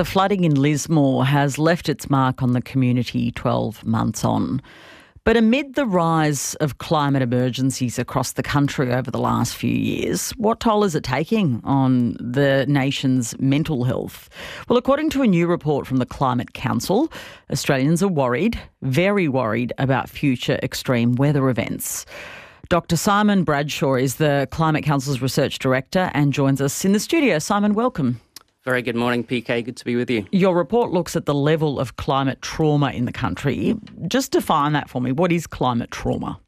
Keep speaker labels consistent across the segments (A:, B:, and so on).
A: the flooding in Lismore has left its mark on the community 12 months on. But amid the rise of climate emergencies across the country over the last few years, what toll is it taking on the nation's mental health? Well, according to a new report from the Climate Council, Australians are worried, very worried about future extreme weather events. Dr. Simon Bradshaw is the Climate Council's Research Director and joins us in the studio. Simon, welcome.
B: Very good morning, PK. Good to be with you.
A: Your report looks at the level of climate trauma in the country. Just define that for me. What is climate trauma?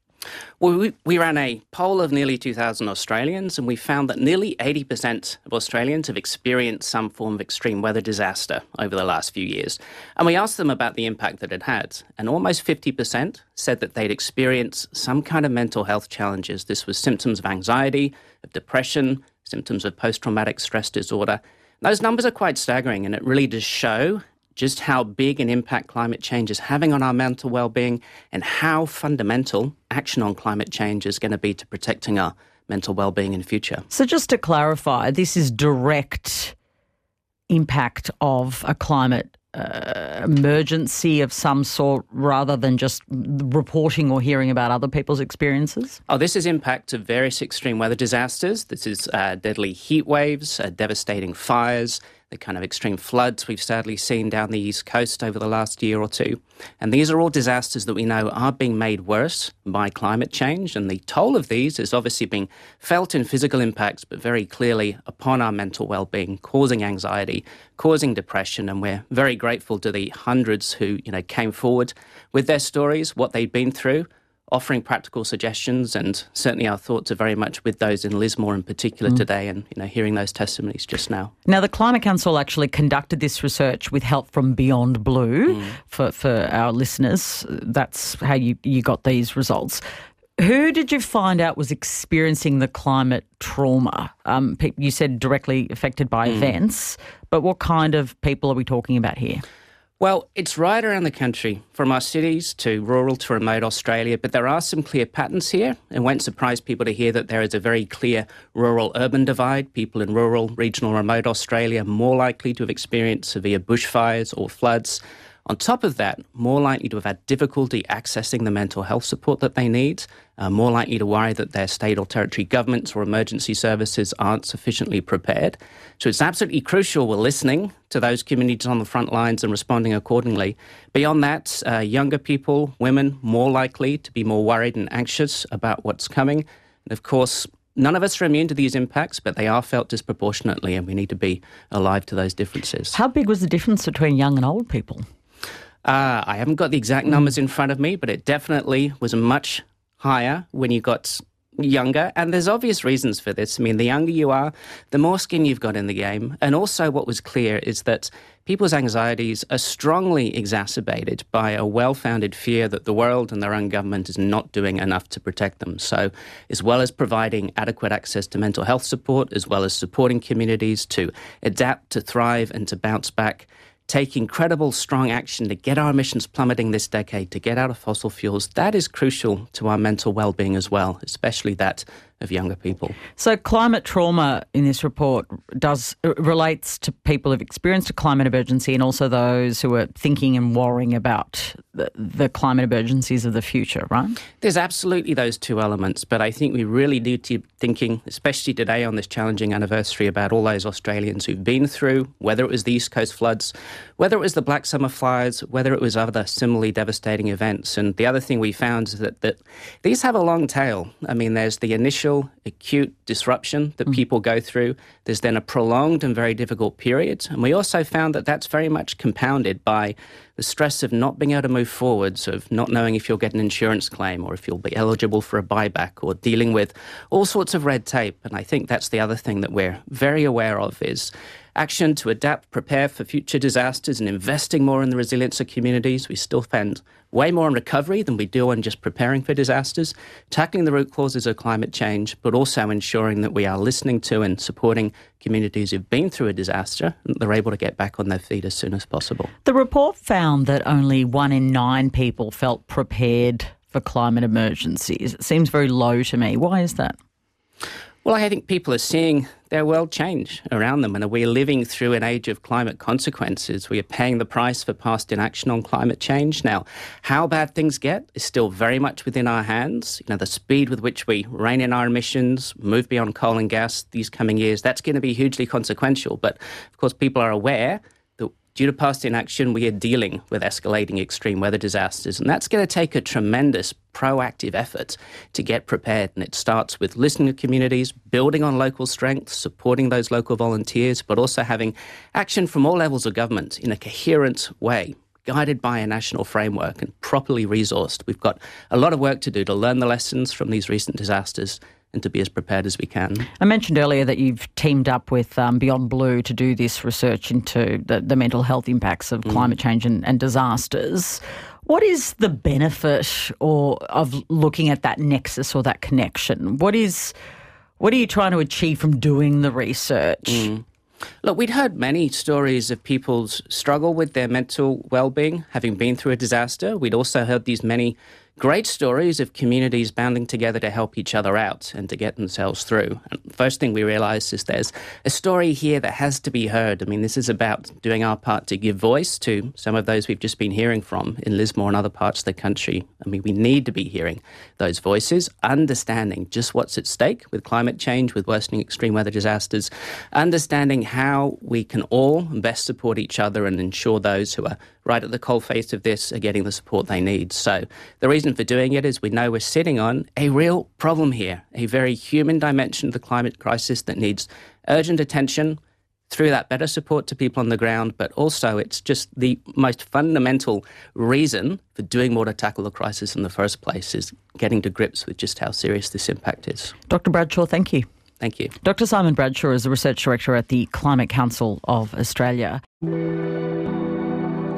B: Well, we, we, ran a poll of nearly 2,000 Australians, and we found that nearly 80% of Australians have experienced some form of extreme weather disaster over the last few years. And we asked them about the impact that it had, and almost 50% said that they'd experienced some kind of mental health challenges. This was symptoms of anxiety, of depression, symptoms of post traumatic stress disorder. Those numbers are quite staggering, and it really does show just how big an impact climate change is having on our mental well-being and how fundamental action on climate change is going to be to protecting our mental well-being in the future.
A: So just to clarify, this is direct impact of a climate uh, emergency of some sort rather than just reporting or hearing about other people's experiences?
B: Oh, this is impact of various extreme weather disasters. This is uh, deadly heat waves, uh, devastating fires, the kind of extreme floods we've sadly seen down the east coast over the last year or two. And these are all disasters that we know are being made worse by climate change. And the toll of these is obviously being felt in physical impacts, but very clearly upon our mental well being, causing anxiety, causing depression. And we're very grateful to the hundreds who, you know, came forward with their stories, what they'd been through offering practical suggestions, and certainly our thoughts are very much with those in Lismore in particular mm. today, and you know hearing those testimonies just now.
A: Now, the Climate Council actually conducted this research with help from Beyond Blue mm. for for our listeners. That's how you you got these results. Who did you find out was experiencing the climate trauma? Um, you said directly affected by mm. events, but what kind of people are we talking about here?
B: Well, it's right around the country, from our cities to rural to remote Australia, but there are some clear patterns here. It won't surprise people to hear that there is a very clear rural urban divide. People in rural, regional, remote Australia more likely to have experienced severe bushfires or floods. On top of that, more likely to have had difficulty accessing the mental health support that they need, uh, more likely to worry that their state or territory governments or emergency services aren't sufficiently prepared. So it's absolutely crucial we're listening to those communities on the front lines and responding accordingly. Beyond that, uh, younger people, women, more likely to be more worried and anxious about what's coming. And of course, None of us are immune to these impacts, but they are felt disproportionately, and we need to be alive to those differences.
A: How big was the difference between young and old people?
B: Uh, I haven't got the exact numbers in front of me, but it definitely was much higher when you got younger. And there's obvious reasons for this. I mean, the younger you are, the more skin you've got in the game. And also, what was clear is that people's anxieties are strongly exacerbated by a well founded fear that the world and their own government is not doing enough to protect them. So, as well as providing adequate access to mental health support, as well as supporting communities to adapt, to thrive, and to bounce back take incredible, strong action to get our emissions plummeting this decade, to get out of fossil fuels, that is crucial to our mental well-being as well, especially that of younger people.
A: So, climate trauma in this report does uh, relates to people who've experienced a climate emergency and also those who are thinking and worrying about the, the climate emergencies of the future, right?
B: There's absolutely those two elements, but I think we really need to be thinking, especially today on this challenging anniversary, about all those Australians who've been through, whether it was the East Coast floods, whether it was the Black Summer fires, whether it was other similarly devastating events. And the other thing we found is that, that these have a long tail. I mean, there's the initial acute disruption that mm. people go through. There's then a prolonged and very difficult period. And we also found that that's very much compounded by the stress of not being able to move forwards, of not knowing if you'll get an insurance claim or if you'll be eligible for a buyback or dealing with all sorts of red tape. And I think that's the other thing that we're very aware of is action to adapt, prepare for future disasters, and investing more in the resilience of communities. We still spend way more on recovery than we do on just preparing for disasters, tackling the root causes of climate change, but also ensuring that we are listening to and supporting communities who've been through a disaster and they're able to get back on their feet as soon as possible.
A: The report found that only one in nine people felt prepared for climate emergencies. It seems very low to me. Why is that?
B: Well, I think people are seeing their world change around them, and we're living through an age of climate consequences. We are paying the price for past inaction on climate change. Now, how bad things get is still very much within our hands. You know, the speed with which we rein in our emissions, move beyond coal and gas these coming years, that's going to be hugely consequential. But of course, people are aware that Due to past inaction, we are dealing with escalating extreme weather disasters, and that's going to take a tremendous proactive effort to get prepared. And it starts with listening to communities, building on local strengths, supporting those local volunteers, but also having action from all levels of government in a coherent way guided by a national framework and properly resourced. We've got a lot of work to do to learn the lessons from these recent disasters and to be as prepared as we can.
A: I mentioned earlier that you've teamed up with um, Beyond Blue to do this research into the, the mental health impacts of mm. climate change and, and, disasters. What is the benefit or of looking at that nexus or that connection? What is what are you trying to achieve from doing the research? Mm.
B: Look, we'd heard many stories of people's struggle with their mental well-being, having been through a disaster. We'd also heard these many great stories of communities banding together to help each other out and to get themselves through. And first thing we realized is there's a story here that has to be heard. I mean, this is about doing our part to give voice to some of those we've just been hearing from in Lismore and other parts of the country. I mean, we need to be hearing those voices, understanding just what's at stake with climate change, with worsening extreme weather disasters, understanding how we can all best support each other and ensure those who are right at the cold face of this are getting the support they need. So the reason for doing it is we know we're sitting on a real problem here, a very human dimension of the climate crisis that needs urgent attention through that better support to people on the ground, but also it's just the most fundamental reason for doing more to tackle the crisis in the first place is getting to grips with just how serious this impact is.
A: Dr. Bradshaw, thank you.
B: Thank you.
A: Dr. Simon Bradshaw is the Research Director at the Climate Council of Australia.